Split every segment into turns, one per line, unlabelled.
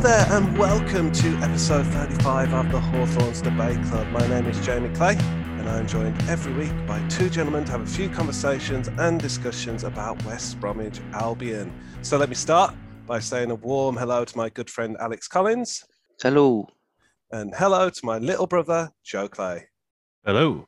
Hello there, and welcome to episode 35 of the Hawthorns Debate Club. My name is Jamie Clay, and I'm joined every week by two gentlemen to have a few conversations and discussions about West Bromwich Albion. So let me start by saying a warm hello to my good friend Alex Collins,
Hello.
and hello to my little brother Joe Clay.
Hello.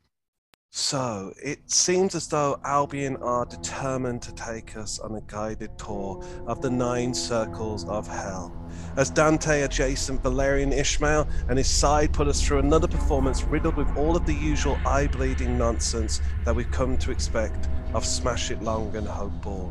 So it seems as though Albion are determined to take us on a guided tour of the nine circles of hell. As Dante adjacent Valerian Ismael and his side put us through another performance riddled with all of the usual eye bleeding nonsense that we've come to expect of Smash It Long and Hope Ball.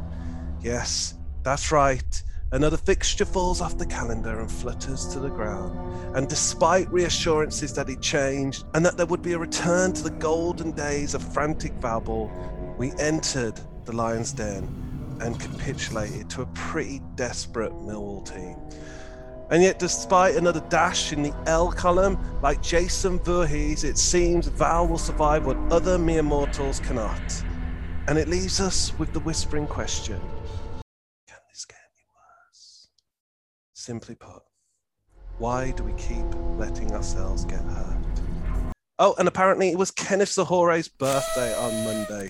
Yes, that's right. Another fixture falls off the calendar and flutters to the ground. And despite reassurances that it changed and that there would be a return to the golden days of frantic Valball, we entered the Lion's Den and capitulated to a pretty desperate Millwall team. And yet, despite another dash in the L column, like Jason Voorhees, it seems Val will survive what other mere mortals cannot. And it leaves us with the whispering question Can this get any worse? Simply put, why do we keep letting ourselves get hurt? Oh, and apparently it was Kenneth Zohore's birthday on Monday.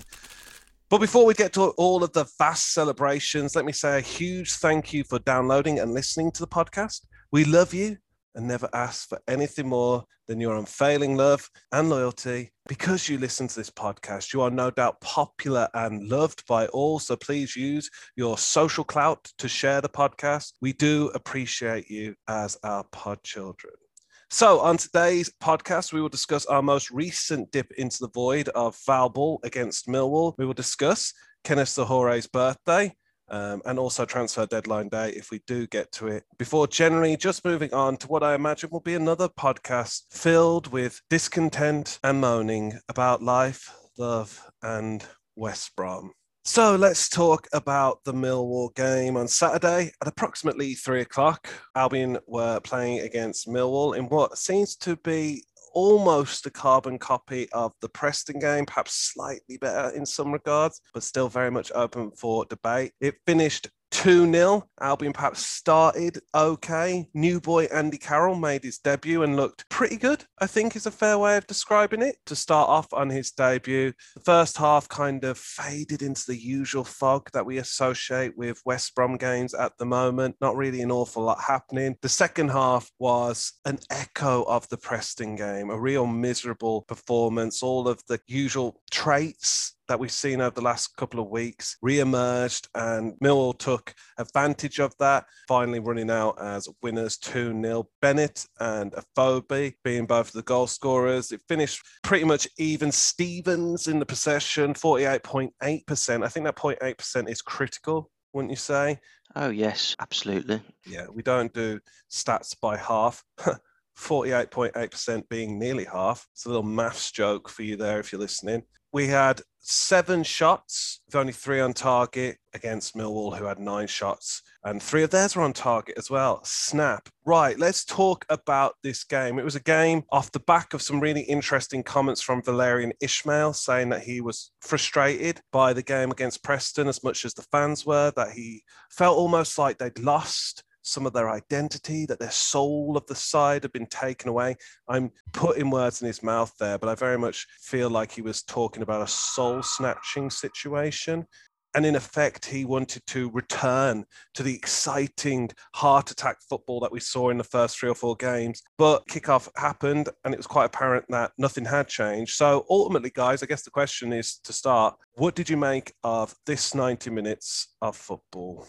But before we get to all of the vast celebrations, let me say a huge thank you for downloading and listening to the podcast. We love you and never ask for anything more than your unfailing love and loyalty. Because you listen to this podcast, you are no doubt popular and loved by all. So please use your social clout to share the podcast. We do appreciate you as our pod children. So, on today's podcast, we will discuss our most recent dip into the void of foul ball against Millwall. We will discuss Kenneth Zohore's birthday, um, and also transfer deadline day if we do get to it. Before generally just moving on to what I imagine will be another podcast filled with discontent and moaning about life, love, and West Brom. So let's talk about the Millwall game on Saturday at approximately three o'clock. Albion were playing against Millwall in what seems to be almost a carbon copy of the Preston game, perhaps slightly better in some regards, but still very much open for debate. It finished 2 0. Albion perhaps started okay. New boy Andy Carroll made his debut and looked pretty good, I think is a fair way of describing it. To start off on his debut, the first half kind of faded into the usual fog that we associate with West Brom games at the moment. Not really an awful lot happening. The second half was an echo of the Preston game, a real miserable performance. All of the usual traits that we've seen over the last couple of weeks re-emerged and Millwall took advantage of that, finally running out as winners 2-0. Bennett and Afobe being both the goal scorers. It finished pretty much even Stevens in the possession, 48.8%. I think that 0.8% is critical, wouldn't you say?
Oh, yes, absolutely.
Yeah, we don't do stats by half. 48.8% being nearly half. It's a little maths joke for you there if you're listening. We had seven shots, with only three on target against Millwall, who had nine shots, and three of theirs were on target as well. Snap. Right, let's talk about this game. It was a game off the back of some really interesting comments from Valerian Ismael saying that he was frustrated by the game against Preston as much as the fans were, that he felt almost like they'd lost some of their identity, that their soul of the side had been taken away. I'm putting words in his mouth there, but I very much feel like he was talking about a soul snatching situation. And in effect, he wanted to return to the exciting heart attack football that we saw in the first three or four games. But kickoff happened, and it was quite apparent that nothing had changed. So ultimately, guys, I guess the question is to start what did you make of this 90 minutes of football?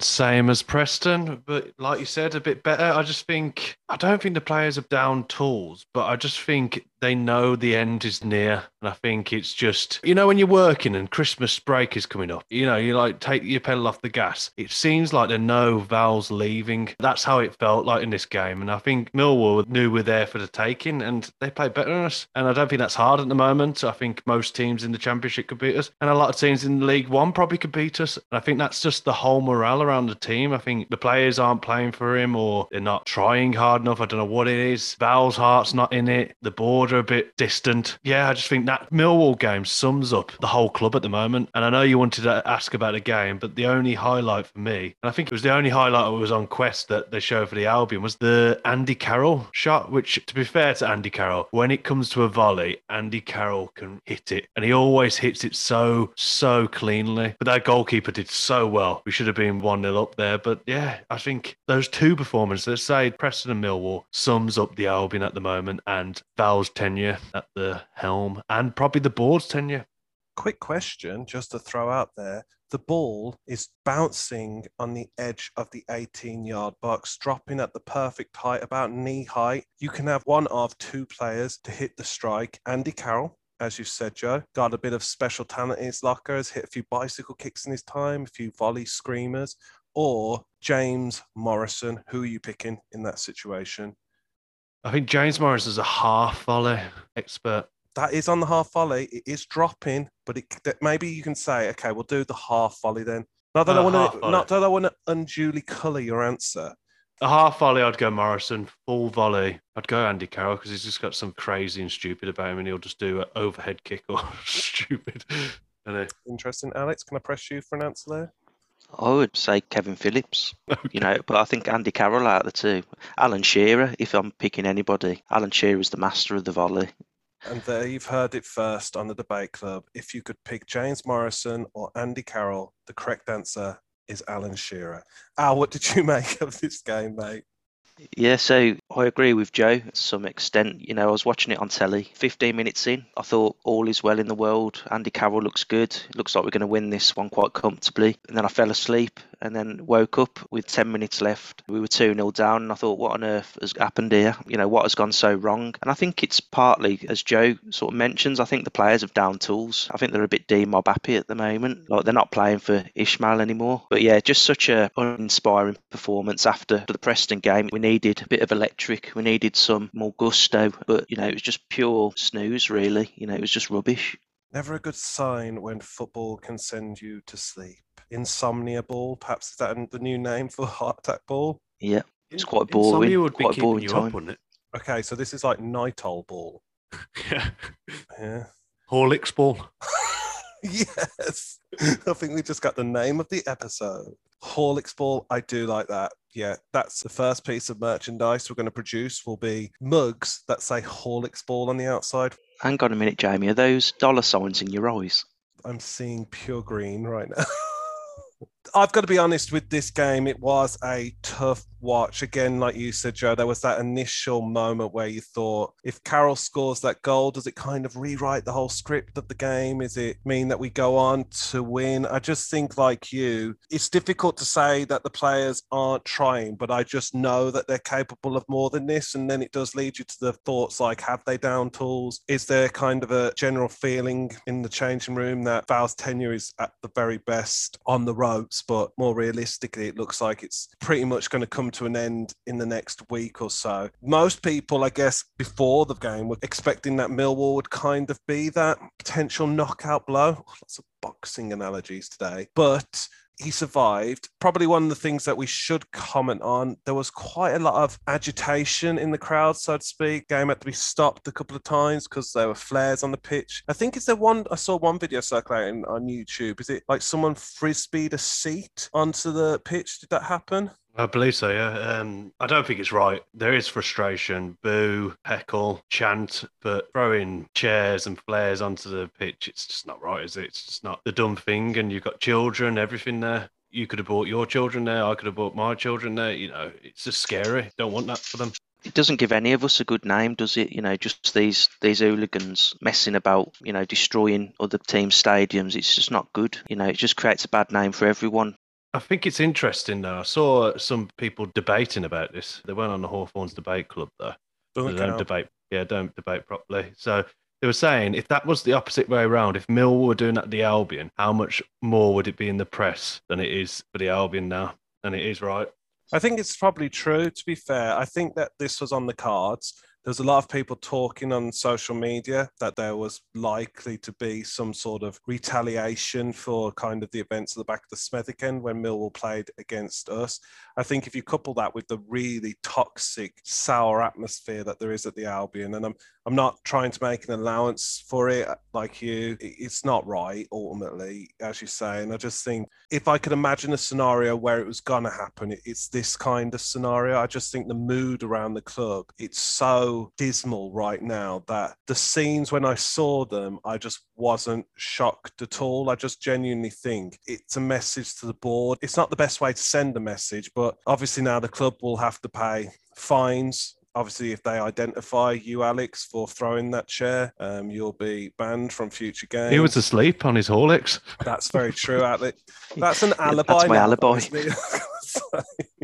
Same as Preston, but like you said, a bit better. I just think I don't think the players have down tools, but I just think they know the end is near. And I think it's just, you know, when you're working and Christmas break is coming up, you know, you like take your pedal off the gas. It seems like they know Val's leaving. That's how it felt like in this game. And I think Millwall knew we're there for the taking and they played better than us. And I don't think that's hard at the moment. I think most teams in the Championship could beat us. And a lot of teams in League One probably could beat us. And I think that's just the whole morale around the team. I think the players aren't playing for him or they're not trying hard enough. I don't know what it is. Val's heart's not in it. The board are a bit distant. Yeah, I just think that Millwall game sums up the whole club at the moment. And I know you wanted to ask about the game, but the only highlight for me, and I think it was the only highlight that was on Quest that they showed for the Albion, was the Andy Carroll shot, which, to be fair to Andy Carroll, when it comes to a volley, Andy Carroll can hit it. And he always hits it so, so cleanly. But that goalkeeper did so well. We should have been 1 0 up there. But yeah, I think those two performances, say Preston and Millwall, sums up the Albion at the moment and Val's tenure at the helm and probably the board's tenure.
Quick question just to throw out there. The ball is bouncing on the edge of the 18 yard box, dropping at the perfect height, about knee height. You can have one of two players to hit the strike. Andy Carroll, as you said, Joe, got a bit of special talent in his locker, has hit a few bicycle kicks in his time, a few volley screamers, or James Morrison. Who are you picking in that situation?
I think James Morris is a half volley expert.
That is on the half volley. It is dropping, but it, maybe you can say, okay, we'll do the half volley then. Not that
Uh,
I want to, not that I want to unduly colour your answer.
A half volley, I'd go Morrison. Full volley, I'd go Andy Carroll because he's just got some crazy and stupid about him, and he'll just do an overhead kick or stupid.
Interesting, Alex. Can I press you for an answer there?
I would say Kevin Phillips, you know, but I think Andy Carroll out of the two. Alan Shearer, if I'm picking anybody, Alan Shearer is the master of the volley.
And there you've heard it first on the debate club. If you could pick James Morrison or Andy Carroll, the correct answer is Alan Shearer. Al, what did you make of this game, mate?
Yeah, so I agree with Joe to some extent. You know, I was watching it on telly. 15 minutes in, I thought all is well in the world. Andy Carroll looks good. It looks like we're going to win this one quite comfortably. And then I fell asleep and then woke up with 10 minutes left. We were 2 0 down, and I thought, what on earth has happened here? You know, what has gone so wrong? And I think it's partly, as Joe sort of mentions, I think the players have down tools. I think they're a bit D mob happy at the moment. Like they're not playing for Ismael anymore. But yeah, just such a uninspiring performance after the Preston game. We needed a bit of electric. We needed some more gusto. But, you know, it was just pure snooze, really. You know, it was just rubbish.
Never a good sign when football can send you to sleep. Insomnia ball, perhaps is that the new name for heart attack ball?
Yeah. It's quite boring.
Insomnia
boring,
would be
quite
keeping
boring
you
time.
up, wouldn't it?
Okay, so this is like Nytol ball.
Yeah.
Yeah.
Horlicks ball.
yes. I think we just got the name of the episode. Horlicks ball. I do like that. Yeah, that's the first piece of merchandise we're going to produce will be mugs that say Horlicks ball on the outside.
Hang on a minute, Jamie. Are those dollar signs in your eyes?
I'm seeing pure green right now. I've got to be honest with this game. It was a tough watch. Again, like you said, Joe, there was that initial moment where you thought, if Carroll scores that goal, does it kind of rewrite the whole script of the game? Is it mean that we go on to win? I just think, like you, it's difficult to say that the players aren't trying, but I just know that they're capable of more than this. And then it does lead you to the thoughts like, have they down tools? Is there kind of a general feeling in the changing room that Val's tenure is at the very best on the ropes? But more realistically, it looks like it's pretty much going to come to an end in the next week or so. Most people, I guess, before the game were expecting that Millwall would kind of be that potential knockout blow. Lots of boxing analogies today. But he survived. Probably one of the things that we should comment on. There was quite a lot of agitation in the crowd, so to speak. Game had to be stopped a couple of times because there were flares on the pitch. I think is there one. I saw one video circulating on YouTube. Is it like someone frisbeed a seat onto the pitch? Did that happen?
I believe so, yeah. Um, I don't think it's right. There is frustration, boo, heckle, chant, but throwing chairs and flares onto the pitch, it's just not right, is it? It's just not the dumb thing. And you've got children, everything there. You could have brought your children there. I could have brought my children there. You know, it's just scary. Don't want that for them.
It doesn't give any of us a good name, does it? You know, just these these hooligans messing about, you know, destroying other teams' stadiums. It's just not good. You know, it just creates a bad name for everyone.
I think it's interesting, though. I saw some people debating about this. They weren't on the Hawthorns debate club, though.
Doesn't
don't debate. Yeah, don't debate properly. So they were saying if that was the opposite way around, if Mill were doing that the Albion, how much more would it be in the press than it is for the Albion now? And it is right.
I think it's probably true. To be fair, I think that this was on the cards. There's a lot of people talking on social media that there was likely to be some sort of retaliation for kind of the events at the back of the Smethwick end when Millwall played against us. I think if you couple that with the really toxic, sour atmosphere that there is at the Albion, and I'm I'm not trying to make an allowance for it like you, it's not right ultimately, as you say. And I just think if I could imagine a scenario where it was gonna happen, it's this kind of scenario. I just think the mood around the club, it's so dismal right now that the scenes when I saw them, I just wasn't shocked at all. I just genuinely think it's a message to the board. It's not the best way to send a message, but obviously now the club will have to pay fines. Obviously if they identify you alex for throwing that chair um, you'll be banned from future games
he was asleep on his horlicks.
That's very true alex. That's an alibi
that's my
now,
alibi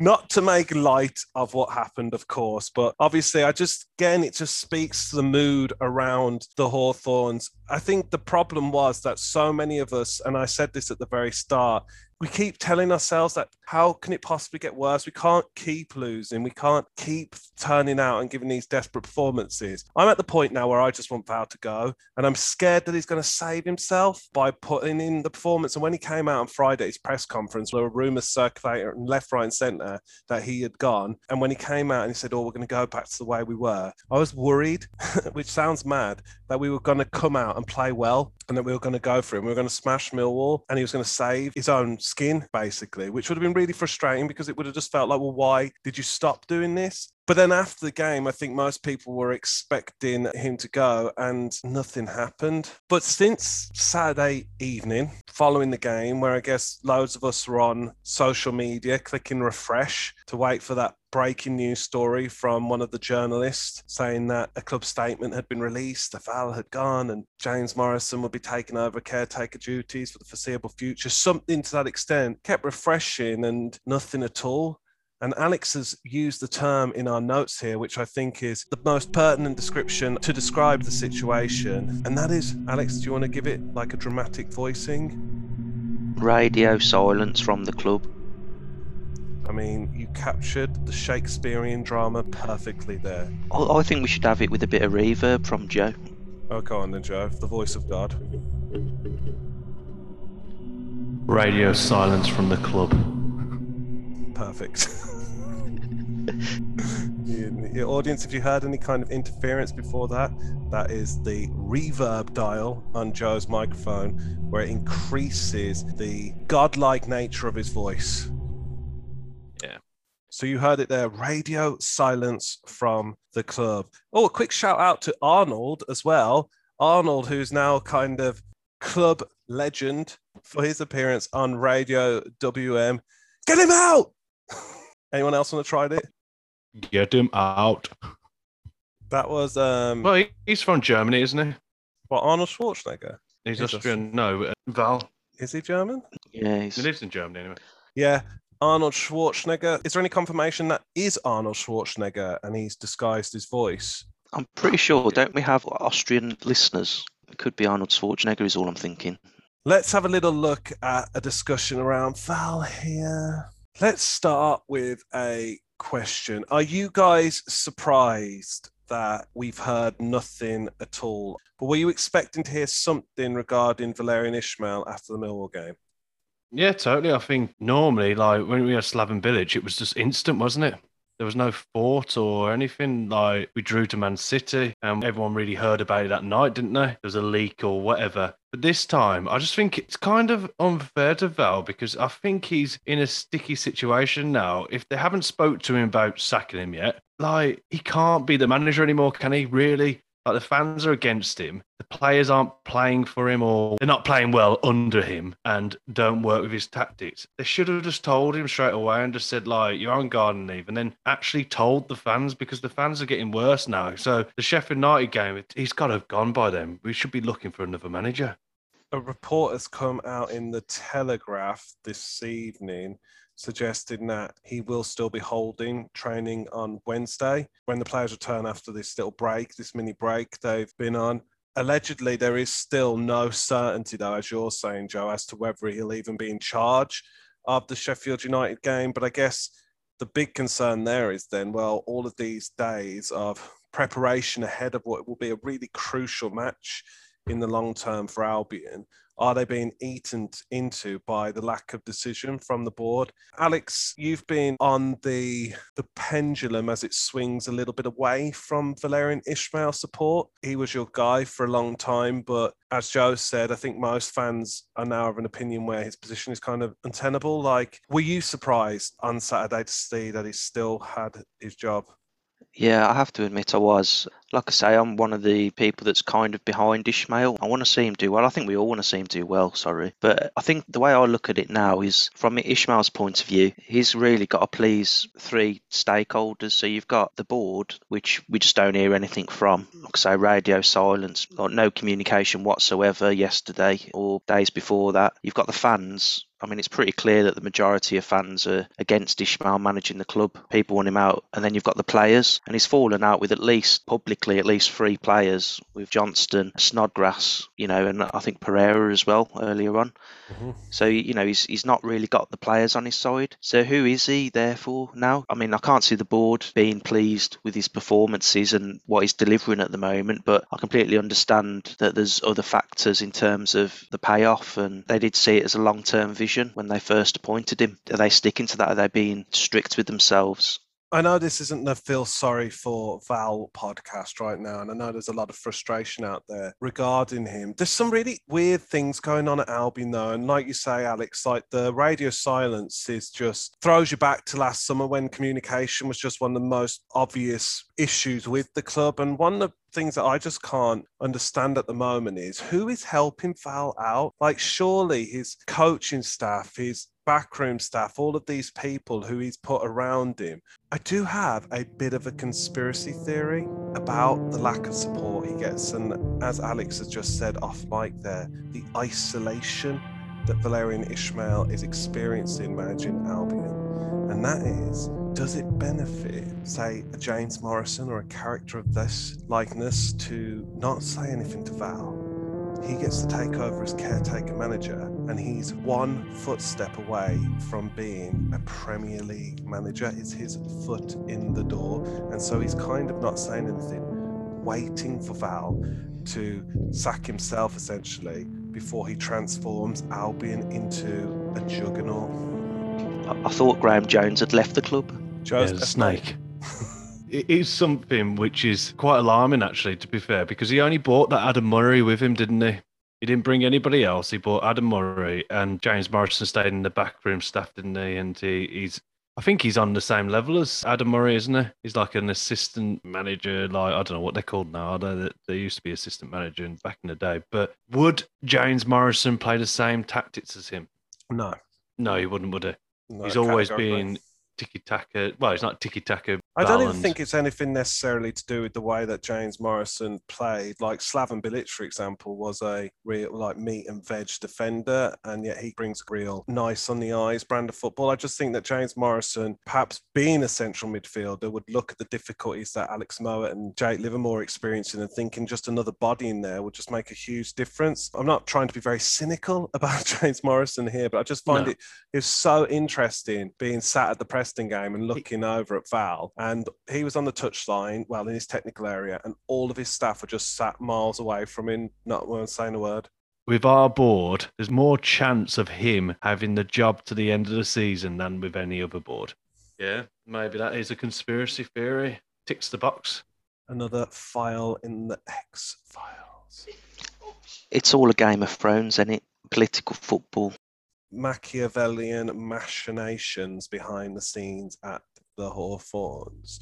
not to make light of what happened, of course, but obviously, I just, again, it just speaks to the mood around the Hawthorns. I think the problem was that so many of us, and I said this at the very start, we keep telling ourselves that how can it possibly get worse? We can't keep losing. We can't keep turning out and giving these desperate performances. I'm at the point now where I just want Val to go, and I'm scared that he's going to save himself by putting in the performance. And when he came out on Friday's press conference, there were rumours circulating left, right, and centre that he had gone. And when he came out and he said, "Oh, we're going to go back to the way we were," I was worried, which sounds mad, that we were going to come out and play well, and that we were going to go for him. We were going to smash Millwall, and he was going to save his own skin, basically, which would have been really frustrating because it would have just felt like, well, why did you stop doing this? But then after the game, I think most people were expecting him to go and nothing happened. But since Saturday evening, following the game, where I guess loads of us were on social media clicking refresh to wait for that breaking news story from one of the journalists saying that a club statement had been released, the Val had gone, and James Morrison would be taking over caretaker duties for the foreseeable future. Something to that extent kept refreshing and nothing at all. And Alex has used the term in our notes here, which I think is the most pertinent description to describe the situation. And that is, Alex, do you want to give it like a dramatic voicing?
Radio silence from the club.
I mean, you captured the Shakespearean drama perfectly there.
I, I think we should have it with a bit of reverb from Joe.
Oh, go on then, Joe. The voice of God.
Radio silence from the club.
Perfect. Your audience, if you heard any kind of interference before that, that is the reverb dial on Joe's microphone, where it increases the godlike nature of his voice.
Yeah.
So you heard it there. Radio silence from the club. Oh, a quick shout out to Arnold as well. Arnold, who's now kind of club legend for his appearance on Radio WM. Get him out! Anyone else want to try it?
Get him out.
That was um.
Well, he- he's from Germany, isn't he?
What Arnold Schwarzenegger?
He's
He's
Austrian. No, uh, Val.
Is he German?
Yeah,
He lives in Germany anyway.
Yeah, Arnold Schwarzenegger. Is there any confirmation that is Arnold Schwarzenegger and he's disguised his voice?
I'm pretty sure. Don't we have Austrian listeners? It could be Arnold Schwarzenegger. Is all I'm thinking.
Let's have a little look at a discussion around Val here. Let's start with a question. Are you guys surprised that we've heard nothing at all? But were you expecting to hear something regarding Valerian Ismael after the Millwall game?
Yeah, totally. I think normally, like when we had Slaven Bilic, it was just instant, wasn't it? There was no fort or anything. Like we drew to Man City, and everyone really heard about it that night, didn't they? There was a leak or whatever. But this time, I just think it's kind of unfair to Val because I think he's in a sticky situation now. If they haven't spoke to him about sacking him yet, like he can't be the manager anymore, can he? Really? Like the fans are against him. The players aren't playing for him or they're not playing well under him and don't work with his tactics. They should have just told him straight away and just said, like, you're on garden leave, and then actually told the fans because the fans are getting worse now. So the Sheffield United game, he's got to have gone by then. We should be looking for another manager.
A report has come out in the Telegraph this evening suggesting that he will still be holding training on Wednesday when the players return after this little break, this mini break they've been on. Allegedly, there is still no certainty, though, as you're saying, Joe, as to whether he'll even be in charge of the Sheffield United game. But I guess the big concern there is then, well, all of these days of preparation ahead of what will be a really crucial match in the long term for Albion are they being eaten into by the lack of decision from the board? Alex, you've been on the the pendulum as it swings a little bit away from Valerian Ismael support. He was your guy for a long time, but as Joe said, I think most fans are now of an opinion where his position is kind of untenable. Like, were you surprised on Saturday to see that he still had his job?
Yeah, I have to admit I was. Like I say, I'm one of the people that's kind of behind Ismaël. I want to see him do well. I think we all want to see him do well, sorry. But I think the way I look at it now is from Ismaël's point of view, he's really got to please three stakeholders. So you've got the board, which we just don't hear anything from. Like I say, radio silence, like no communication whatsoever yesterday or days before that. You've got the fans, I mean, it's pretty clear that the majority of fans are against Ismaël managing the club. People want him out. And then you've got the players, and he's fallen out with at least publicly at least three players with Johnston, Snodgrass, you know, and I think Pereira as well earlier on. Mm-hmm. So, you know, he's, he's not really got the players on his side. So who is he there for now? I mean, I can't see the board being pleased with his performances and what he's delivering at the moment, but I completely understand that there's other factors in terms of the payoff, and they did see it as a long term vision when they first appointed him? Are they sticking to that? Are they being strict with themselves?
I know this isn't the feel sorry for Val podcast right now, and I know there's a lot of frustration out there regarding him. There's some really weird things going on at Albion, though, and like you say, Alex, like the radio silence is just throws you back to last summer when communication was just one of the most obvious issues with the club, and one of the things that I just can't understand at the moment is who is helping Val out. Like, surely his coaching staff, his backroom staff, all of these people who he's put around him. I do have a bit of a conspiracy theory about the lack of support he gets. And as Alex has just said off mic there, the isolation that Valerian Ismael is experiencing managing Albion. And that is, does it benefit, say, a James Morrison or a character of this likeness to not say anything to Val? He gets to take over as caretaker manager, and he's one footstep away from being a Premier League manager. It's his foot in the door, and so he's kind of not saying anything, waiting for Val to sack himself essentially before he transforms Albion into a juggernaut.
I, thought Graham Jones had left the club.
Joe's yeah, snake. It is something which is quite alarming, actually, to be fair, because he only bought that Adam Murray with him, didn't he? He didn't bring anybody else. He bought Adam Murray and James Morrison stayed in the backroom staff, didn't he? And he, he's, I think he's on the same level as Adam Murray, isn't he? He's like an assistant manager, like I don't know what they're called now. I know that they used to be assistant manager back in the day. But would James Morrison play the same tactics as him?
No,
no, he wouldn't, would he? No, he's always been tiki taka. Well, he's not tiki taka.
I don't even think it's anything necessarily to do with the way that James Morrison played. Like Slaven Bilic, for example, was a real like meat and veg defender, and yet he brings a real nice on the eyes brand of football. I just think that James Morrison, perhaps being a central midfielder, would look at the difficulties that Alex Mowatt and Jake Livermore are experiencing and thinking just another body in there would just make a huge difference. I'm not trying to be very cynical about James Morrison here, but I just find no. it is so interesting being sat at the Preston game and looking over at Val. And and he was on the touchline, well, in his technical area, and all of his staff were just sat miles away from him, not weren't saying a word.
With our board, there's more chance of him having the job to the end of the season than with any other board. Yeah, maybe that is a conspiracy theory. Ticks the box.
Another file in the X files.
It's all a Game of Thrones, and it? Political football.
Machiavellian machinations behind the scenes at the Hawthorns.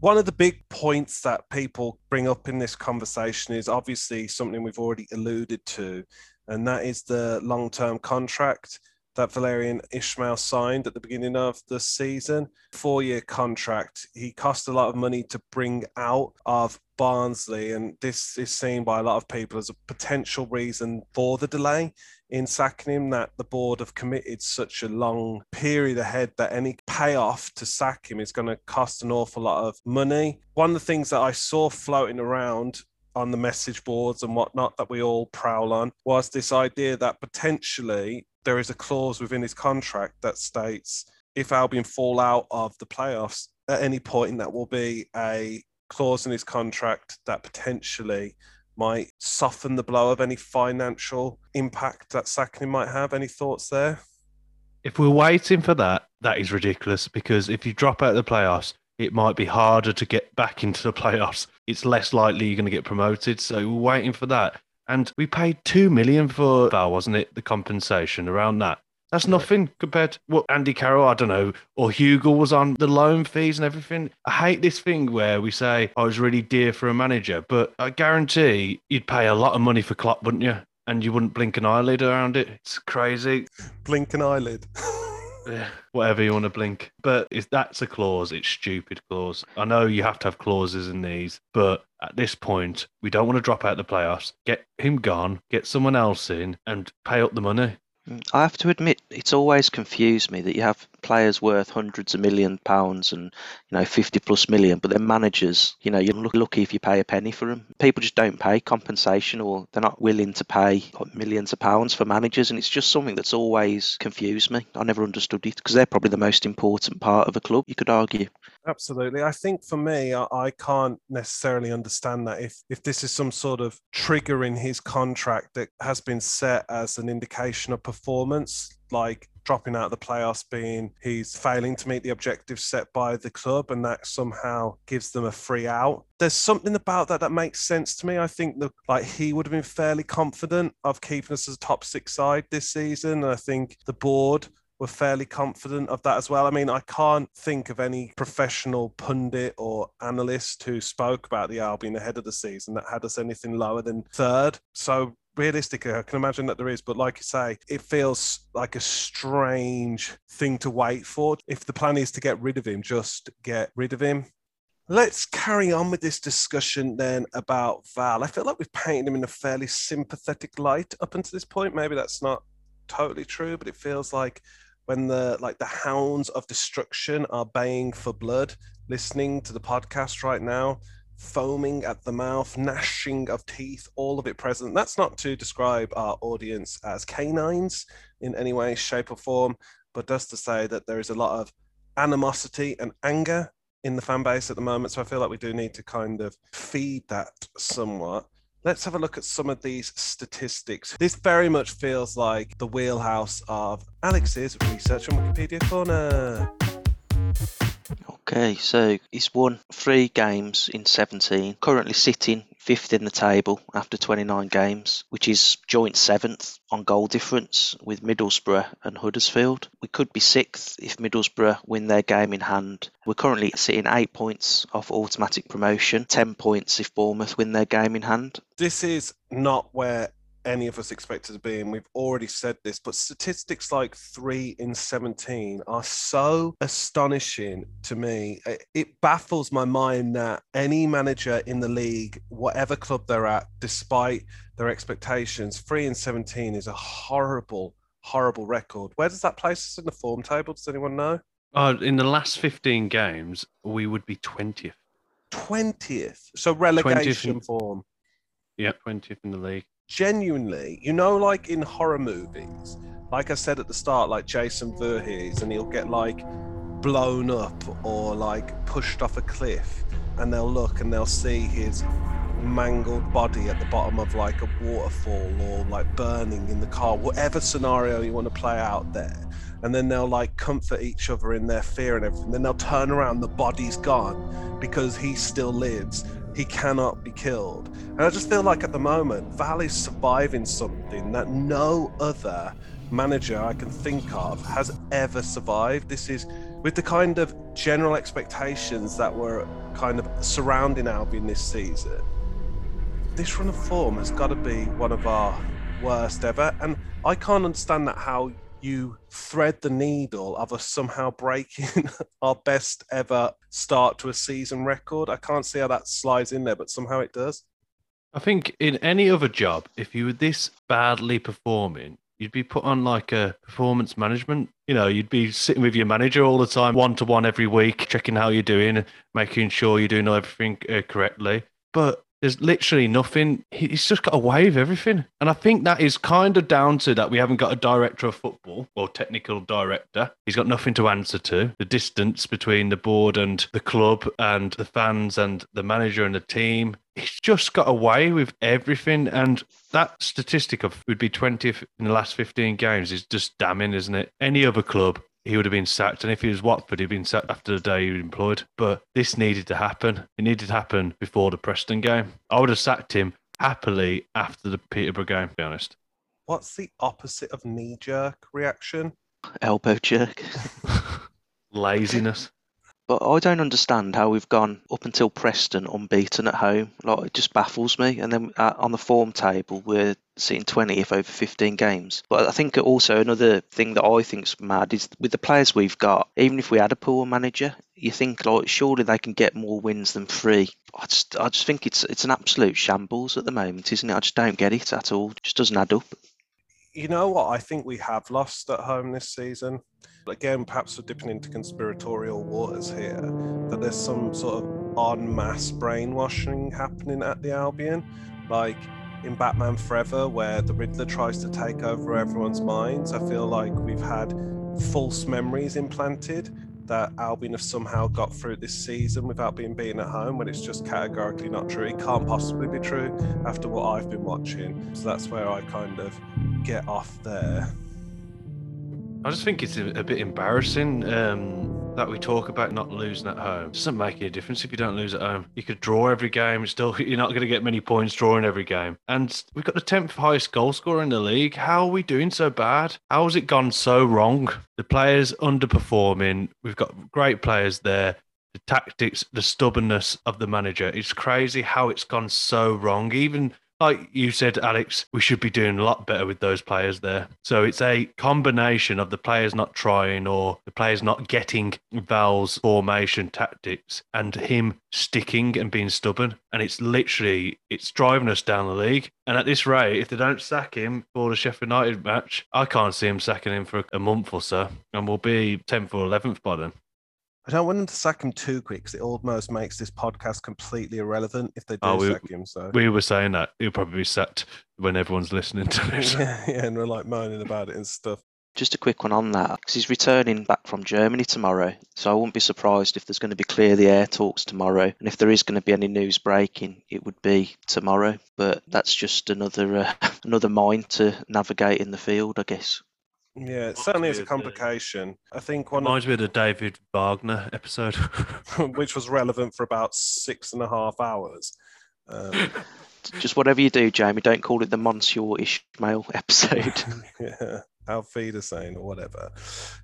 One of the big points that people bring up in this conversation is obviously something we've already alluded to, and that is the long term contract that Valerian Ismael signed at the beginning of the season. Four year contract. He cost a lot of money to bring out of Barnsley, and this is seen by a lot of people as a potential reason for the delay in sacking him that the board have committed such a long period ahead that any payoff to sack him is going to cost an awful lot of money. One of the things that I saw floating around on the message boards and whatnot that we all prowl on was this idea that potentially there is a clause within his contract that states if Albion fall out of the playoffs at any point, that will be a clause in his contract that potentially might soften the blow of any financial impact that sacking might have. Any thoughts there?
If we're waiting for that, that is ridiculous because if you drop out of the playoffs, it might be harder to get back into the playoffs. It's less likely you're going to get promoted. So we're waiting for that. And we paid two million for Val, wasn't it? The compensation around that. That's nothing compared to what Andy Carroll, I don't know, or Hugo was on the loan fees and everything. I hate this thing where we say, oh, was really dear for a manager, but I guarantee you'd pay a lot of money for Klopp, wouldn't you? And you wouldn't blink an eyelid around it. It's crazy.
Blink an eyelid.
Yeah, whatever you want to blink. But if that's a clause, it's stupid clause. I know you have to have clauses in these, but at this point, we don't want to drop out the playoffs. Get him gone, get someone else in, and pay up the money.
Mm, I have to admit, it's always confused me that you have players worth hundreds of million pounds and you know 50 plus million, but then managers, you know, you're lucky if you pay a penny for them. People just don't pay compensation, or they're not willing to pay millions of pounds for managers, and it's just something that's always confused me. I never understood it because they're probably the most important part of a club. You could argue.
Absolutely. I think for me, I, I, can't necessarily understand that if if this is some sort of trigger in his contract that has been set as an indication of performance, like dropping out of the playoffs being he's failing to meet the objectives set by the club and that somehow gives them a free out there's something about that that makes sense to me i think that like he would have been fairly confident of keeping us as a top six side this season and i think the board were fairly confident of that as well. I mean, I can't think of any professional pundit or analyst who spoke about the Albion ahead of the season that had us anything lower than third. So realistically, I can imagine that there is, but like you say, it feels like a strange thing to wait for. If the plan is to get rid of him, just get rid of him. Let's carry on with this discussion then about Val. I feel like we've painted him in a fairly sympathetic light up until this point. Maybe that's not totally true, but it feels like when the like the hounds of destruction are baying for blood, listening to the podcast right now, foaming at the mouth, gnashing of teeth, all of it present. That's not to describe our audience as canines in any way, shape, or form, but just to say that there is a lot of animosity and anger in the fan base at the moment. So I feel like we do need to kind of feed that somewhat. Let's have a look at some of these statistics. This very much feels like the wheelhouse of Alex's research on Wikipedia Corner.
Okay, so he's won three games in 17, currently sitting fifth in the table after 29 games, which is joint seventh on goal difference with Middlesbrough and Huddersfield. We could be sixth if Middlesbrough win their game in hand. We're currently sitting eight points off automatic promotion, 10 points if Bournemouth win their game in hand.
This is not where any of us expected to be. And we've already said this, but statistics like three in 17 are so astonishing to me. It baffles my mind that any manager in the league, whatever club they're at, despite their expectations, three in 17 is a horrible, horrible record. Where does that place us in the form table? Does anyone know?
Uh, in the last 15 games, we would be 20th.
20th. So relegation 20th in, form.
Yeah, 20th in the league
genuinely, you know, like in horror movies, like I said at the start, like Jason Voorhees, and he'll get like blown up or like pushed off a cliff, and they'll look and they'll see his mangled body at the bottom of like a waterfall or like burning in the car, whatever scenario you want to play out there. And then they'll like comfort each other in their fear and everything. Then they'll turn around, the body's gone because he still lives he cannot be killed. And I just feel like at the moment, Val is surviving something that no other manager I can think of has ever survived. This is with the kind of general expectations that were kind of surrounding Albion this season. This run of form has got to be one of our worst ever. And I can't understand that how you thread the needle of us somehow breaking our best ever start to a season record. I can't see how that slides in there, but somehow it does.
I think in any other job, if you were this badly performing, you'd be put on like a performance management. You know, you'd be sitting with your manager all the time, one to one every week, checking how you're doing, making sure you're doing everything uh, correctly. But There's literally nothing. He's just got away with everything. And I think that is kind of down to that we haven't got a director of football or technical director. He's got nothing to answer to. The distance between the board and the club and the fans and the manager and the team. He's just got away with everything. And that statistic of would be 20th in the last 15 games is just damning, isn't it? Any other club he would have been sacked. And if he was Watford, he'd been sacked after the day he was employed. But this needed to happen. It needed to happen before the Preston game. I would have sacked him happily after the Peterborough game, to be honest.
What's the opposite of knee jerk reaction?
Elbow jerk.
Laziness.
But I don't understand how we've gone up until Preston unbeaten at home. Like it just baffles me. And then uh, on the form table, we're sitting 20th over 15 games. But I think also another thing that I think's mad is with the players we've got. Even if we had a poor manager, you think like surely they can get more wins than three. I just I just think it's it's an absolute shambles at the moment, isn't it? I just don't get it at all. It just doesn't add up.
You know what? I think we have lost at home this season again, perhaps we're dipping into conspiratorial waters here, that there's some sort of en masse brainwashing happening at the Albion. Like in Batman Forever, where the Riddler tries to take over everyone's minds, I feel like we've had false memories implanted that Albion have somehow got through this season without being beaten at home when it's just categorically not true. It can't possibly be true after what I've been watching. So that's where I kind of get off there.
I just think it's a, a bit embarrassing um, that we talk about not losing at home. It doesn't make any difference if you don't lose at home. You could draw every game. Still, you're not going to get many points drawing every game. And we've got the tenth highest goal scorer in the league. How are we doing so bad? How has it gone so wrong? The players underperforming. We've got great players there the tactics, the stubbornness of the manager. It's crazy how it's gone so wrong. Even like you said, Alex, we should be doing a lot better with those players there. So it's a combination of the players not trying or the players not getting Val's formation tactics and him sticking and being stubborn. And it's literally it's driving us down the league. And at this rate, if they don't sack him for the Sheffield United match, I can't see him sacking him for a month or so, and we'll be 10th or 11th by then.
I don't want them to sack him too quick because it almost makes this podcast completely irrelevant if they do oh, we, sack him. So
we were saying that he'll probably be sacked when everyone's listening to this.
yeah, yeah, and we're like moaning about it and stuff.
Just a quick one on that because he's returning back from Germany tomorrow, so I wouldn't be surprised if there's going to be clear the air talks tomorrow, and if there is going to be any news breaking, it would be tomorrow. But that's just another uh, another mind to navigate in the field, I guess.
Yeah, it certainly is a complication. I think one
reminds of, me of the David Wagner episode,
which was relevant for about six and a half hours. Um,
Just whatever you do, Jamie, don't call it the Monsieur Ismael episode.
yeah. Auf Wiedersehen or whatever.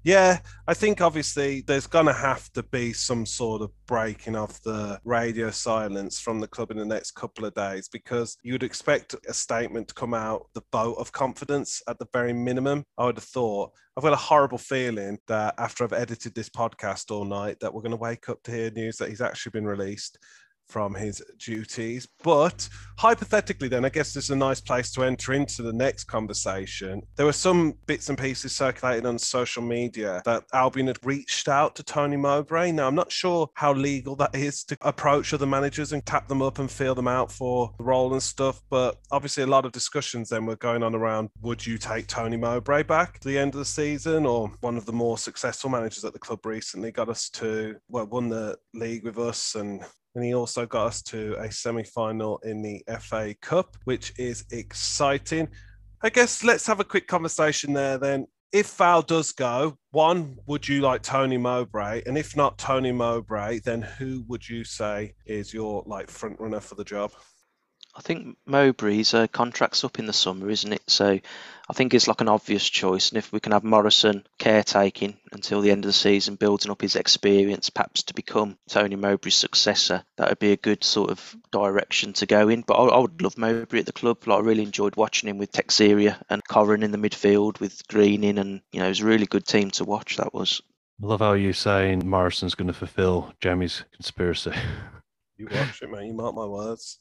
Yeah, I think obviously there's going to have to be some sort of breaking of the radio silence from the club in the next couple of days because you'd expect a statement to come out the boat of confidence at the very minimum. I would have thought. I've got a horrible feeling that after I've edited this podcast all night, that we're going to wake up to hear news that he's actually been released from his duties. But hypothetically, then, I guess this is a nice place to enter into the next conversation. There were some bits and pieces circulating on social media that Albion had reached out to Tony Mowbray. Now, I'm not sure how legal that is to approach other managers and tap them up and feel them out for the role and stuff. But obviously, a lot of discussions then were going on around would you take Tony Mowbray back to the end of the season or one of the more successful managers at the club recently got us to, well, won the league with us and and he also got us to a semi final in the FA Cup, which is exciting. I guess let's have a quick conversation there then. If Val does go, one, would you like Tony Mowbray? And if not Tony Mowbray, then who would you say is your like front runner for the job?
I think Mowbray's uh, contract's up in the summer, isn't it? So I think it's like an obvious choice. And if we can have Morrison caretaking until the end of the season, building up his experience, perhaps to become Tony Mowbray's successor, that would be a good sort of direction to go in. But I, I would love Mowbray at the club. Like, I really enjoyed watching him with Teixeira and Koren in the midfield with Greening, and you know, it was a really good team to watch. That was.
I love how you're saying Morrison's going to fulfil Jamie's conspiracy.
You watch it, man. You mark my words.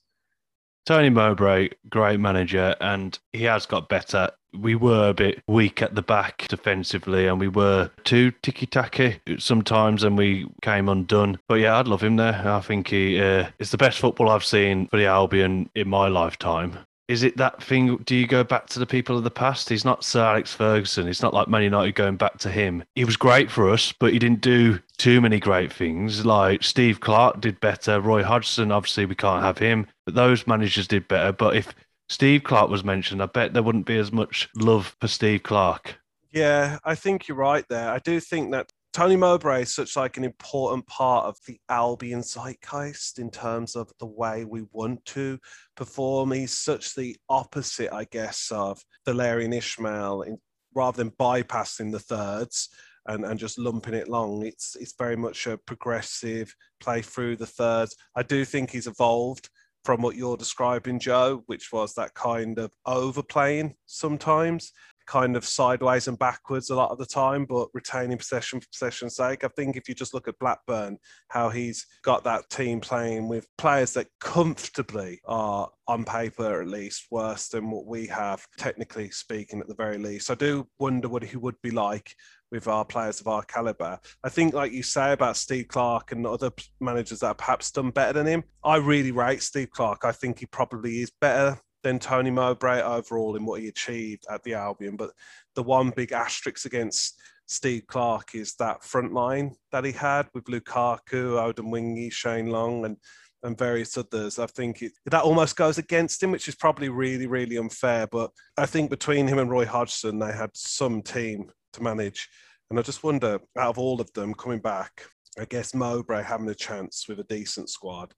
Tony Mowbray, great manager, and he has got better. we were a bit weak at the back defensively and we were too ticky tacky sometimes and we came undone. But yeah, I'd love him there. I think he uh, is the best football I've seen for the Albion in my lifetime. Is it that thing? Do you go back to the people of the past? He's not Sir Alex Ferguson. It's not like Man United going back to him. He was great for us, but he didn't do too many great things. Like Steve Clarke did better. Roy Hodgson, obviously, we can't have him, but those managers did better. But if Steve Clarke was mentioned, I bet there wouldn't be as much love for Steve Clarke.
Yeah, I think you're right there. I do think that Tony Mowbray is such like an important part of the Albion zeitgeist in terms of the way we want to perform. He's such the opposite, I guess, of Valérien Ismael. In, rather than bypassing the thirds and, and just lumping it long, it's it's very much a progressive play through the thirds. I do think he's evolved from what you're describing, Joe, which was that kind of overplaying sometimes kind of sideways and backwards a lot of the time, but retaining possession for possession's sake. I think if you just look at Blackburn, how he's got that team playing with players that comfortably are on paper at least worse than what we have, technically speaking, at the very least. I do wonder what he would be like with our players of our caliber. I think, like you say about Steve Clarke and other managers that have perhaps done better than him, I really rate Steve Clarke. I think he probably is better than Tony Mowbray overall in what he achieved at the Albion. But the one big asterisk against Steve Clarke is that front line that he had with Lukaku, Odemwingie, Shane Long, and and various others. I think it, that almost goes against him, which is probably really, really unfair. But I think between him and Roy Hodgson, they had some team to manage. And I just wonder, out of all of them coming back, I guess Mowbray having a chance with a decent squad,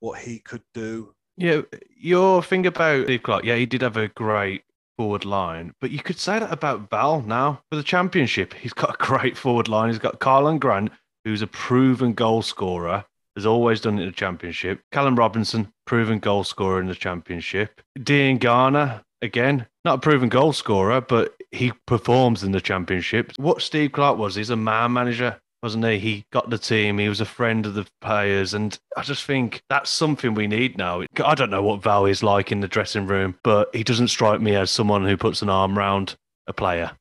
what he could do
yeah, your thing about Steve Clarke, yeah, he did have a great forward line, but you could say that about Val now for the championship. He's got a great forward line. He's got Karlan Grant, who's a proven goal scorer, has always done it in the championship. Callum Robinson, proven goal scorer in the championship. Dean Garner, again, not a proven goal scorer, but he performs in the championship. What Steve Clarke was, he's a man manager wasn't he? He got the team. He was a friend of the players, and I just think that's something we need now. I don't know what Val is like in the dressing room, but he doesn't strike me as someone who puts an arm round a player.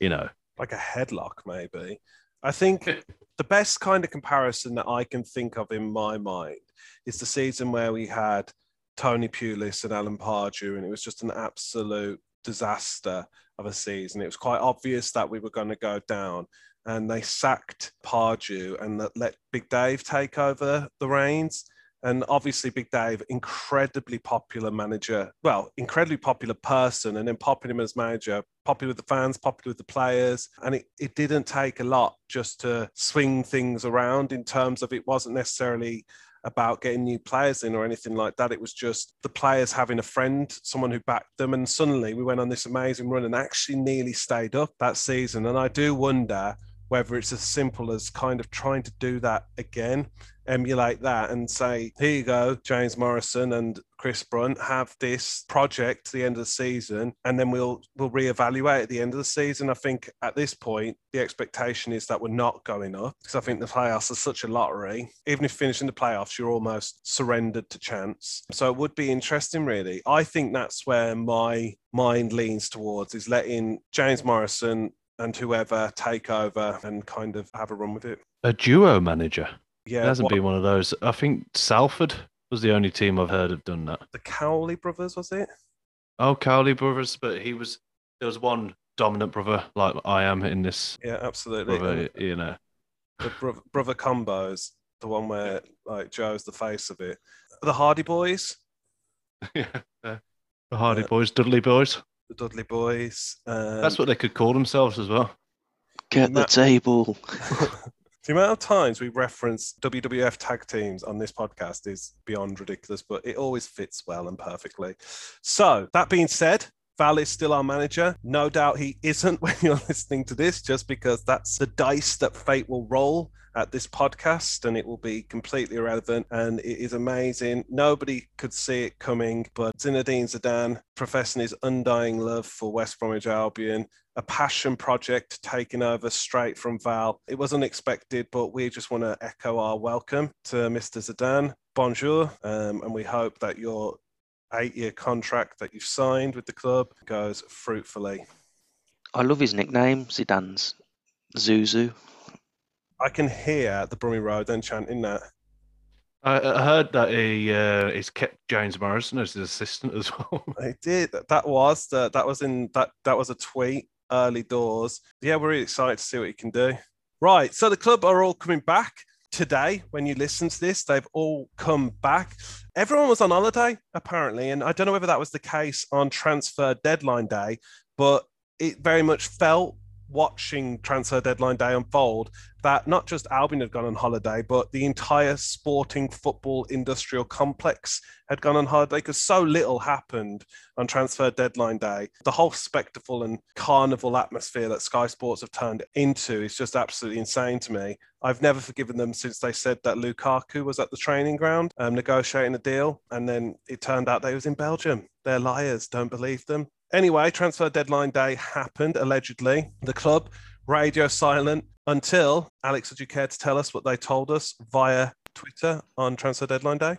You know,
like a headlock, maybe. I think the best kind of comparison that I can think of in my mind is the season where we had Tony Pulis and Alan Pardew, and it was just an absolute disaster of a season. It was quite obvious that we were going to go down and they sacked Pardew and let Big Dave take over the reins. And obviously, Big Dave, incredibly popular manager, well, incredibly popular person, and then popular as manager, popular with the fans, popular with the players. And it, it didn't take a lot just to swing things around in terms of it wasn't necessarily about getting new players in or anything like that. It was just the players having a friend, someone who backed them. And suddenly we went on this amazing run and actually nearly stayed up that season. And I do wonder whether it's as simple as kind of trying to do that again, um, emulate that and say, here you go, James Morrison and Chris Brunt have this project to the end of the season, and then we'll we'll reevaluate at the end of the season. I think at this point, the expectation is that we're not going up because I think the playoffs are such a lottery. Even if finishing the playoffs, you're almost surrendered to chance. So it would be interesting, really. I think that's where my mind leans towards is letting James Morrison and whoever take over and kind of have a run with it.
A duo manager.
Yeah,
it hasn't what, been one of those. I think Salford was the only team I've heard have done that.
The Cowley brothers, was it?
Oh, Cowley brothers, but he was there was one dominant brother like I am in this.
Yeah, absolutely.
Brother, you know,
the brother, brother combos, the one where like Joe's the face of it. The Hardy Boys.
yeah, the Hardy uh, Boys, Dudley Boys
the Dudley Boys.
Um, That's what they could call themselves as well.
Get the table.
the amount of times we reference WWF tag teams on this podcast is beyond ridiculous, but it always fits well and perfectly. So, that being said, Val is still our manager. No doubt he isn't when you're listening to this, just because that's the dice that fate will roll at this podcast and it will be completely irrelevant. And it is amazing. Nobody could see it coming, but Zinedine Zidane professing his undying love for West Bromwich Albion, a passion project taken over straight from Val. It was unexpected, but we just want to echo our welcome to Mr. Zidane. Bonjour, um, and we hope that you're eight year contract that you've signed with the club goes fruitfully.
I love his nickname, Zidane's Zizou.
I can hear the Brummie Road then chanting that.
I, I heard that he uh, he's kept James Morrison as his assistant as well.
I did. That was the, that was in that that was a tweet early doors. Yeah, we're really excited to see what he can do. Right. So the club are all coming back today. When you listen to this, they've all come back. Everyone was on holiday apparently, and I don't know whether that was the case on transfer deadline day, but it very much felt watching transfer deadline day unfold that not just Albion had gone on holiday, but the entire sporting football industrial complex had gone on holiday because so little happened on transfer deadline day. The whole spectacle and carnival atmosphere that Sky Sports have turned into is just absolutely insane to me. I've never forgiven them since they said that Lukaku was at the training ground um, negotiating a deal, and then it turned out they was in Belgium. They're liars. Don't believe them. Anyway, transfer deadline day happened allegedly. The club radio silent until Alex. Would you care to tell us what they told us via Twitter on transfer deadline day?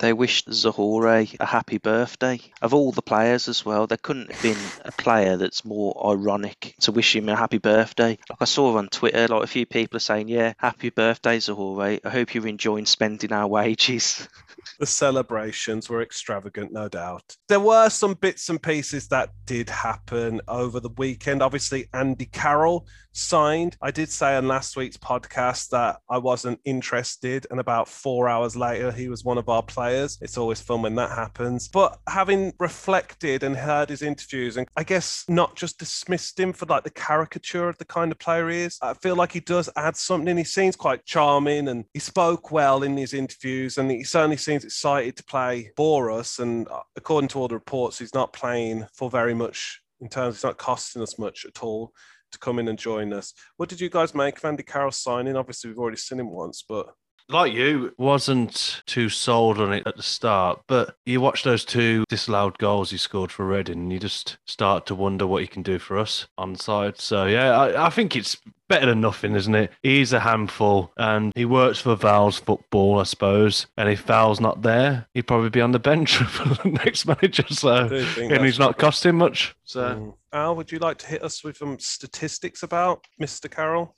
They wished Zohore a happy birthday. Of all the players as well, there couldn't have been a player that's more ironic to wish him a happy birthday. Like I saw on Twitter, like a few people are saying, "Yeah, happy birthday, Zohore. I hope you're enjoying spending our wages."
the celebrations were extravagant, no doubt. There were some bits and pieces that did happen over the weekend. Obviously, Andy Carroll signed. I did say on last week's podcast that I wasn't interested, and about four hours later, he was one of our players. It's always fun when that happens. But having reflected and heard his interviews, and I guess not just dismissed him for like the caricature of the kind of player he is, I feel like he does add something. He seems quite charming and he spoke well in his interviews, and he certainly seems excited to play for us. And uh, according to all the reports, he's not playing for very much in terms, it's not costing us much at all to come in and join us. What did you guys make of Andy Carroll signing? Obviously, we've already seen him once, but
like you, wasn't too sold on it at the start, but you watch those two disallowed goals he scored for Reading, and you just start to wonder what he can do for us on side. So yeah, I, I think it's better than nothing, isn't it? He's a handful, and he works for Val's football, I suppose. And if Val's not there, he'd probably be on the bench for the next manager. So, and he's not costing much. So, mm.
Al, would you like to hit us with some statistics about Mr. Carroll?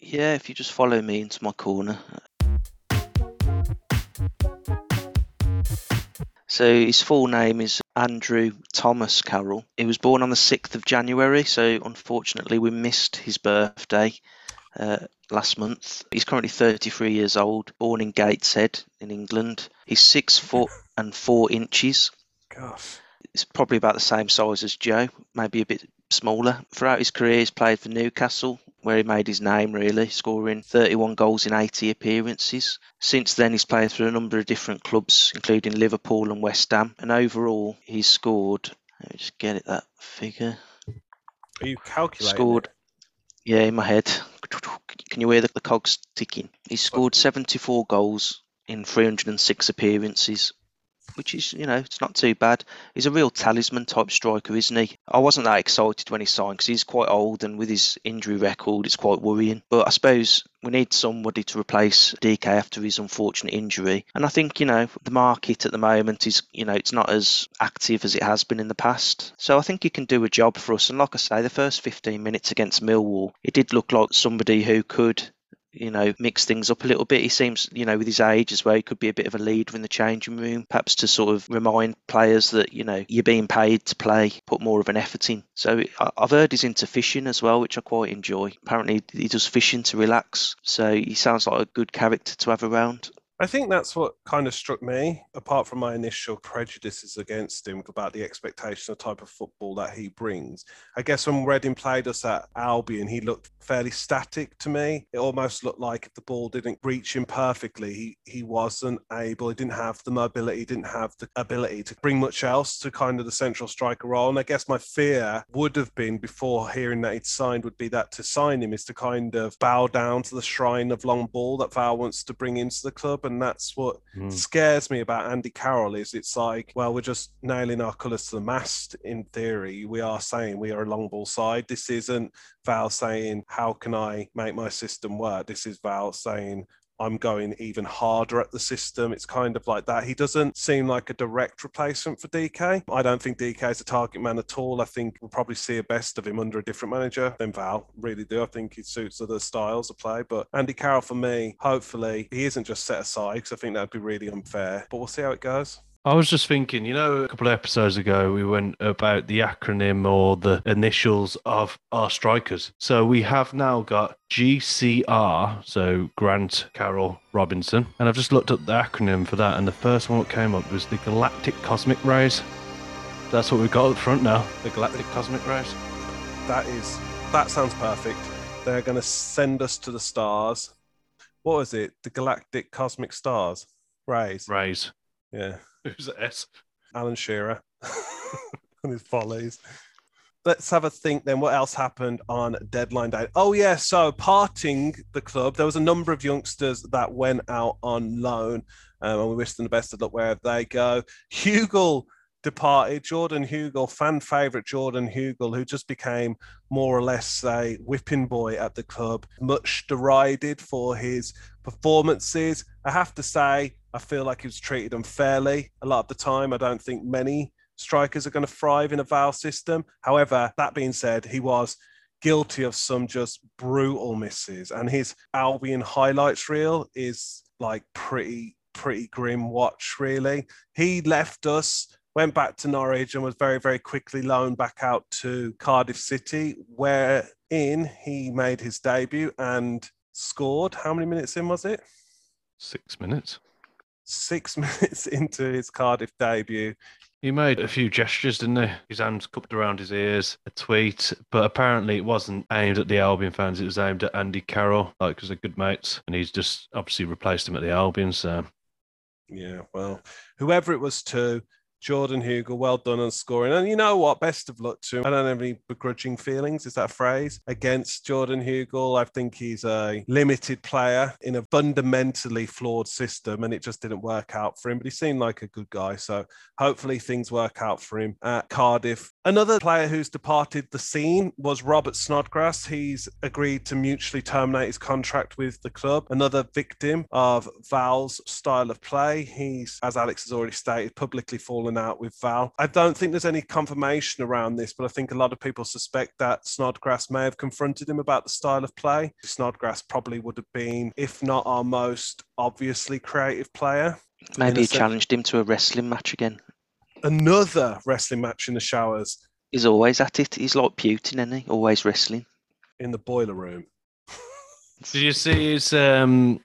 Yeah, if you just follow me into my corner. So his full name is Andrew Thomas Carroll. He was born on the 6th of January, so unfortunately we missed his birthday uh, last month. He's currently 33 years old, born in Gateshead in England. He's six foot and four inches.
Gosh.
He's probably about the same size as Joe, maybe a bit smaller. Throughout his career, he's played for Newcastle, where he made his name really, scoring 31 goals in 80 appearances. Since then, he's played for a number of different clubs, including Liverpool and West Ham, and overall, he's scored. Let me just get it that figure.
Are you calculating?
Scored. Yeah, in my head. Can you hear the, the cogs ticking? He scored 74 goals in 306 appearances which is, you know, it's not too bad. He's a real talisman type striker, isn't he? I wasn't that excited when he signed because he's quite old and with his injury record, it's quite worrying. But I suppose we need somebody to replace DK after his unfortunate injury. And I think, you know, the market at the moment is, you know, it's not as active as it has been in the past. So I think he can do a job for us. And like I say, the first 15 minutes against Millwall, it did look like somebody who could you know, mix things up a little bit. He seems, you know, with his age as well, he could be a bit of a leader in the changing room, perhaps to sort of remind players that, you know, you're being paid to play, put more of an effort in. So I've heard he's into fishing as well, which I quite enjoy. Apparently, he does fishing to relax. So he sounds like a good character to have around.
I think that's what kind of struck me, apart from my initial prejudices against him about the expectation of type of football that he brings. I guess when Reading played us at Albion, he looked fairly static to me. It almost looked like if the ball didn't reach him perfectly, he, he wasn't able, he didn't have the mobility, he didn't have the ability to bring much else to kind of the central striker role. And I guess my fear would have been before hearing that he'd signed would be that to sign him is to kind of bow down to the shrine of long ball that Val wants to bring into the club and that's what mm. scares me about Andy Carroll. Is it's like, well, we're just nailing our colours to the mast. In theory, we are saying we are a long ball side. This isn't Val saying, "How can I make my system work?" This is Val saying, I'm going even harder at the system. It's kind of like that. He doesn't seem like a direct replacement for DK. I don't think DK is a target man at all. I think we'll probably see a best of him under a different manager than Val. Really do. I think he suits other styles of play. But Andy Carroll, for me, hopefully, he isn't just set aside because I think that'd be really unfair. But we'll see how it goes.
I was just thinking, you know, a couple of episodes ago, we went about the acronym or the initials of our strikers. So we have now got GCR, so Grant Carroll Robinson. And I've just looked up the acronym for that, and the first one that came up was the Galactic Cosmic Rays. That's what we've got at the front now, the Galactic Cosmic Rays.
That is, that sounds perfect. They're going to send us to the stars. What was it? The Galactic Cosmic Stars? Rays.
Rays.
Yeah.
Who's the S?
Alan Shearer and his follies. Let's have a think then. What else happened on deadline day? Oh, yeah. So, parting the club, there was a number of youngsters that went out on loan, um, and we wish them the best of luck wherever they go. Hugill departed. Jordan Hugill, fan favourite Jordan Hugill, who just became more or less a whipping boy at the club, much derided for his performances. I have to say, I feel like he was treated unfairly a lot of the time. I don't think many strikers are going to thrive in a Val system. However, that being said, he was guilty of some just brutal misses, and his Albion highlights reel is like pretty pretty grim watch really. He left us went back to Norwich and was very, very quickly loaned back out to Cardiff City, wherein he made his debut and scored. How many minutes in was it?
Six minutes
six minutes into his Cardiff debut.
He made a few gestures, didn't he? His hands cupped around his ears, a tweet, but apparently it wasn't aimed at the Albion fans. It was aimed at Andy Carroll, like because they're good mates, and he's just obviously replaced him at the Albion. So,
yeah, well, whoever it was to, Jordan Hugill, well done on scoring. And you know what? Best of luck to him. I don't have any begrudging feelings, is that phrase, against Jordan Hugill. I think he's a limited player in a fundamentally flawed system, and it just didn't work out for him. But he seemed like a good guy. So hopefully things work out for him at Cardiff. Another player who's departed the scene was Robert Snodgrass. He's agreed to mutually terminate his contract with the club. Another victim of Val's style of play. He's, as Alex has already stated, publicly fallen out with Val. I don't think there's any confirmation around this, but I think a lot of people suspect that Snodgrass may have confronted him about the style of play. Snodgrass probably would have been, if not our most obviously creative player.
Maybe he challenged him to a wrestling match again.
Another wrestling match in the showers.
He's always at it. He's like Putin, isn't he? Always wrestling.
In the boiler room.
Did you see his um,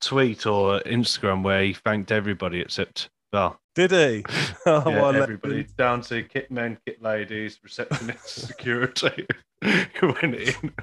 tweet or Instagram where he thanked everybody except Val?
Did he?
Oh, yeah, well, everybody down to kit men, kit ladies, receptionists, security who went in.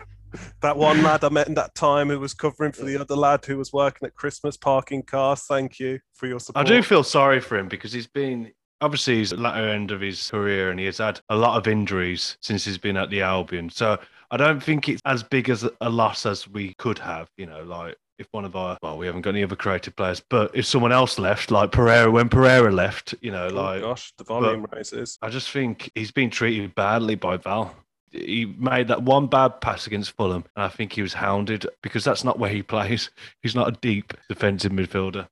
That one lad I met in that time who was covering for the other lad who was working at Christmas parking cars. Thank you for your support.
I do feel sorry for him because he's been obviously he's at the latter end of his career and he has had a lot of injuries since he's been at the Albion. So I don't think it's as big as a loss as we could have, you know, like if one of our well, we haven't got any other creative players, but if someone else left, like Pereira, when Pereira left, you know, oh, like
gosh, the volume rises.
I just think he's been treated badly by Val. He made that one bad pass against Fulham, and I think he was hounded because that's not where he plays. He's not a deep defensive midfielder.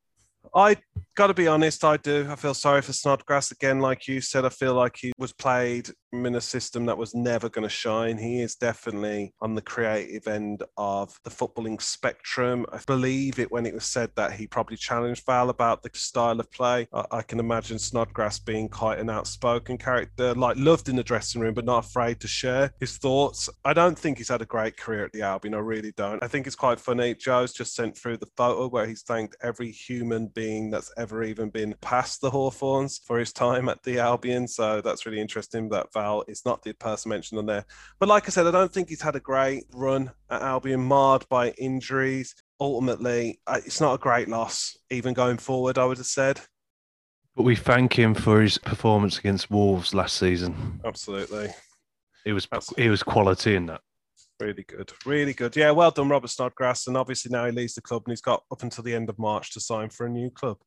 I got to be honest, I do. I feel sorry for Snodgrass again. Like you said, I feel like he was played in a system that was never going to shine. He is definitely on the creative end of the footballing spectrum. I believe it when it was said that he probably challenged Val about the style of play. I, I can imagine Snodgrass being quite an outspoken character, like loved in the dressing room, but not afraid to share his thoughts. I don't think he's had a great career at the Albion. I really don't. I think it's quite funny. Joe's just sent through the photo where he's thanked every human being that's ever even been past the Hawthorns for his time at the Albion. So that's really interesting that Val is not the person mentioned on there. But like I said, I don't think he's had a great run at Albion, marred by injuries. Ultimately, it's not a great loss, even going forward, I would have said.
But we thank him for his performance against Wolves last season.
Absolutely.
It was it was quality in that.
Really good, really good. Yeah, well done, Robert Snodgrass. And obviously now he leaves the club and he's got up until the end of March to sign for a new club.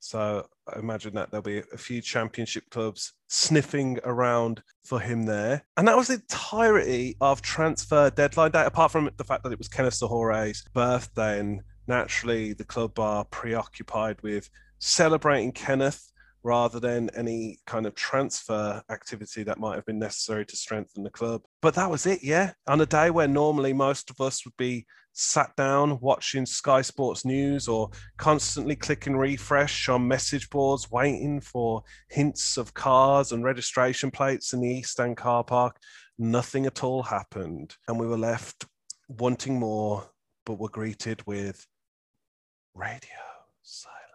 So I imagine that there'll be a few championship clubs sniffing around for him there. And that was the entirety of transfer deadline day, apart from the fact that it was Kenneth Zohore's birthday and naturally the club are preoccupied with celebrating Kenneth rather than any kind of transfer activity that might have been necessary to strengthen the club. But that was it, yeah. On a day where normally most of us would be sat down watching Sky Sports News or constantly clicking refresh on message boards, waiting for hints of cars and registration plates in the East End car park, nothing at all happened. And we were left wanting more, but were greeted with radio silence.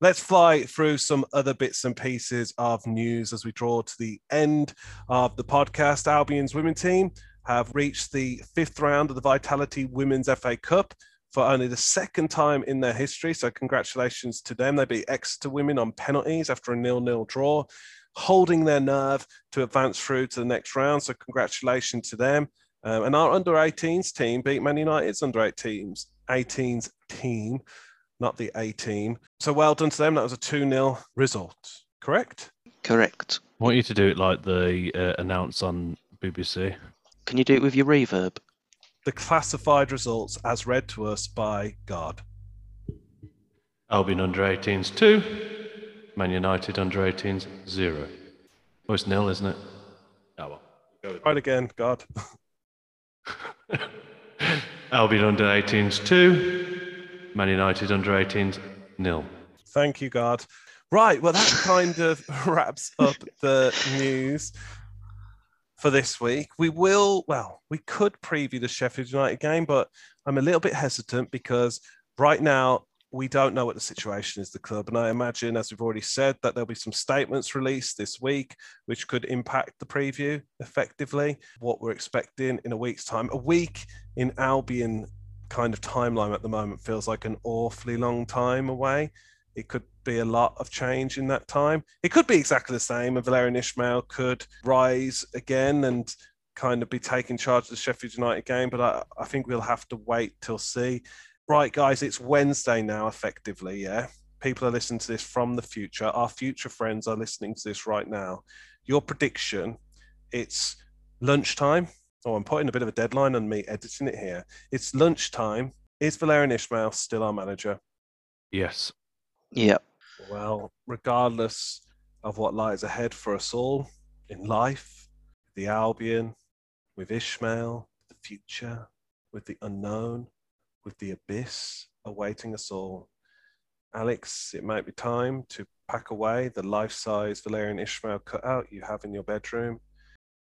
Let's fly through some other bits and pieces of news as we draw to the end of the podcast. Albion's women team have reached the fifth round of the Vitality Women's FA Cup for only the second time in their history. So, congratulations to them. They beat Exeter women on penalties after a nil-nil draw, holding their nerve to advance through to the next round. So, congratulations to them. Um, and our under 18s team beat Man United's under 18s 18s team not the A team. So well done to them. That was a 2 0 result, correct?
Correct.
I want you to do it like the uh, announce on BBC.
Can you do it with your reverb?
The classified results as read to us by God.
Albion under 18s 2, Man United under 18s 0. Oh, it's nil, isn't it? Oh, well.
Right again, God.
Albion under 18s 2, Man United under 18s, nil.
Thank you, God. Right, well, that kind of wraps up the news for this week. We will, well, we could preview the Sheffield United game, but I'm a little bit hesitant because right now we don't know what the situation is, the club. And I imagine, as we've already said, that there'll be some statements released this week, which could impact the preview effectively. What we're expecting in a week's time. A week in Albion kind of timeline at the moment feels like an awfully long time away. It could be a lot of change in that time. It could be exactly the same, and Valerian Ismael could rise again and kind of be taking charge of the Sheffield United game. But I, I think we'll have to wait till see. Right, guys, it's Wednesday now, effectively. Yeah, people are listening to this from the future. Our future friends are listening to this right now. Your prediction: it's lunchtime Oh, I'm putting a bit of a deadline on me editing it here. It's lunchtime. Is Valerian Ismael still our manager?
Yes.
Yeah.
Well, regardless of what lies ahead for us all in life, the Albion, with Ismael, the future, with the unknown, with the abyss awaiting us all. Alex, it might be time to pack away the life size Valerian Ismael cutout you have in your bedroom,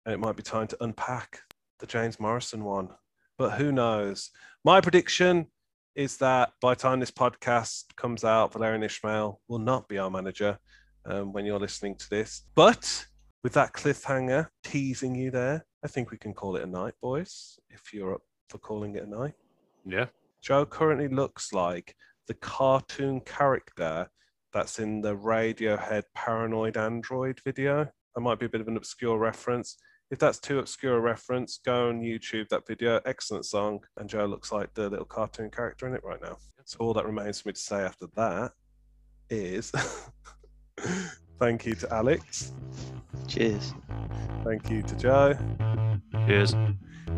and it might be time to unpack the James Morrison one. But who knows? My prediction is that by the time this podcast comes out, Valérien Ismael will not be our manager um, when you're listening to this. But with that cliffhanger teasing you there, I think we can call it a night, boys, if you're up for calling it a night.
Yeah.
Joe currently looks like the cartoon character that's in the Radiohead Paranoid Android video. That might be a bit of an obscure reference. If that's too obscure a reference, go on YouTube that video. Excellent song, and Joe looks like the little cartoon character in it right now. So all that remains for me to say after that is thank you to Alex.
Cheers.
Thank you to Joe.
Cheers.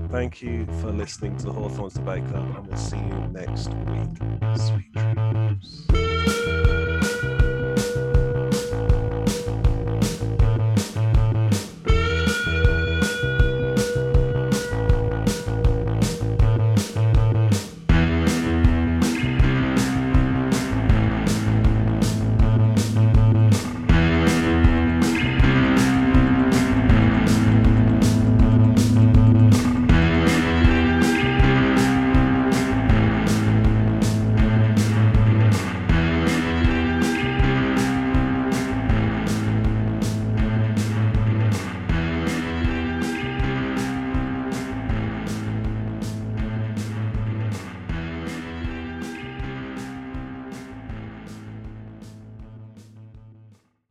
Thank you for listening to the Hawthorns Debate Club, and we'll see you next week. Sweet.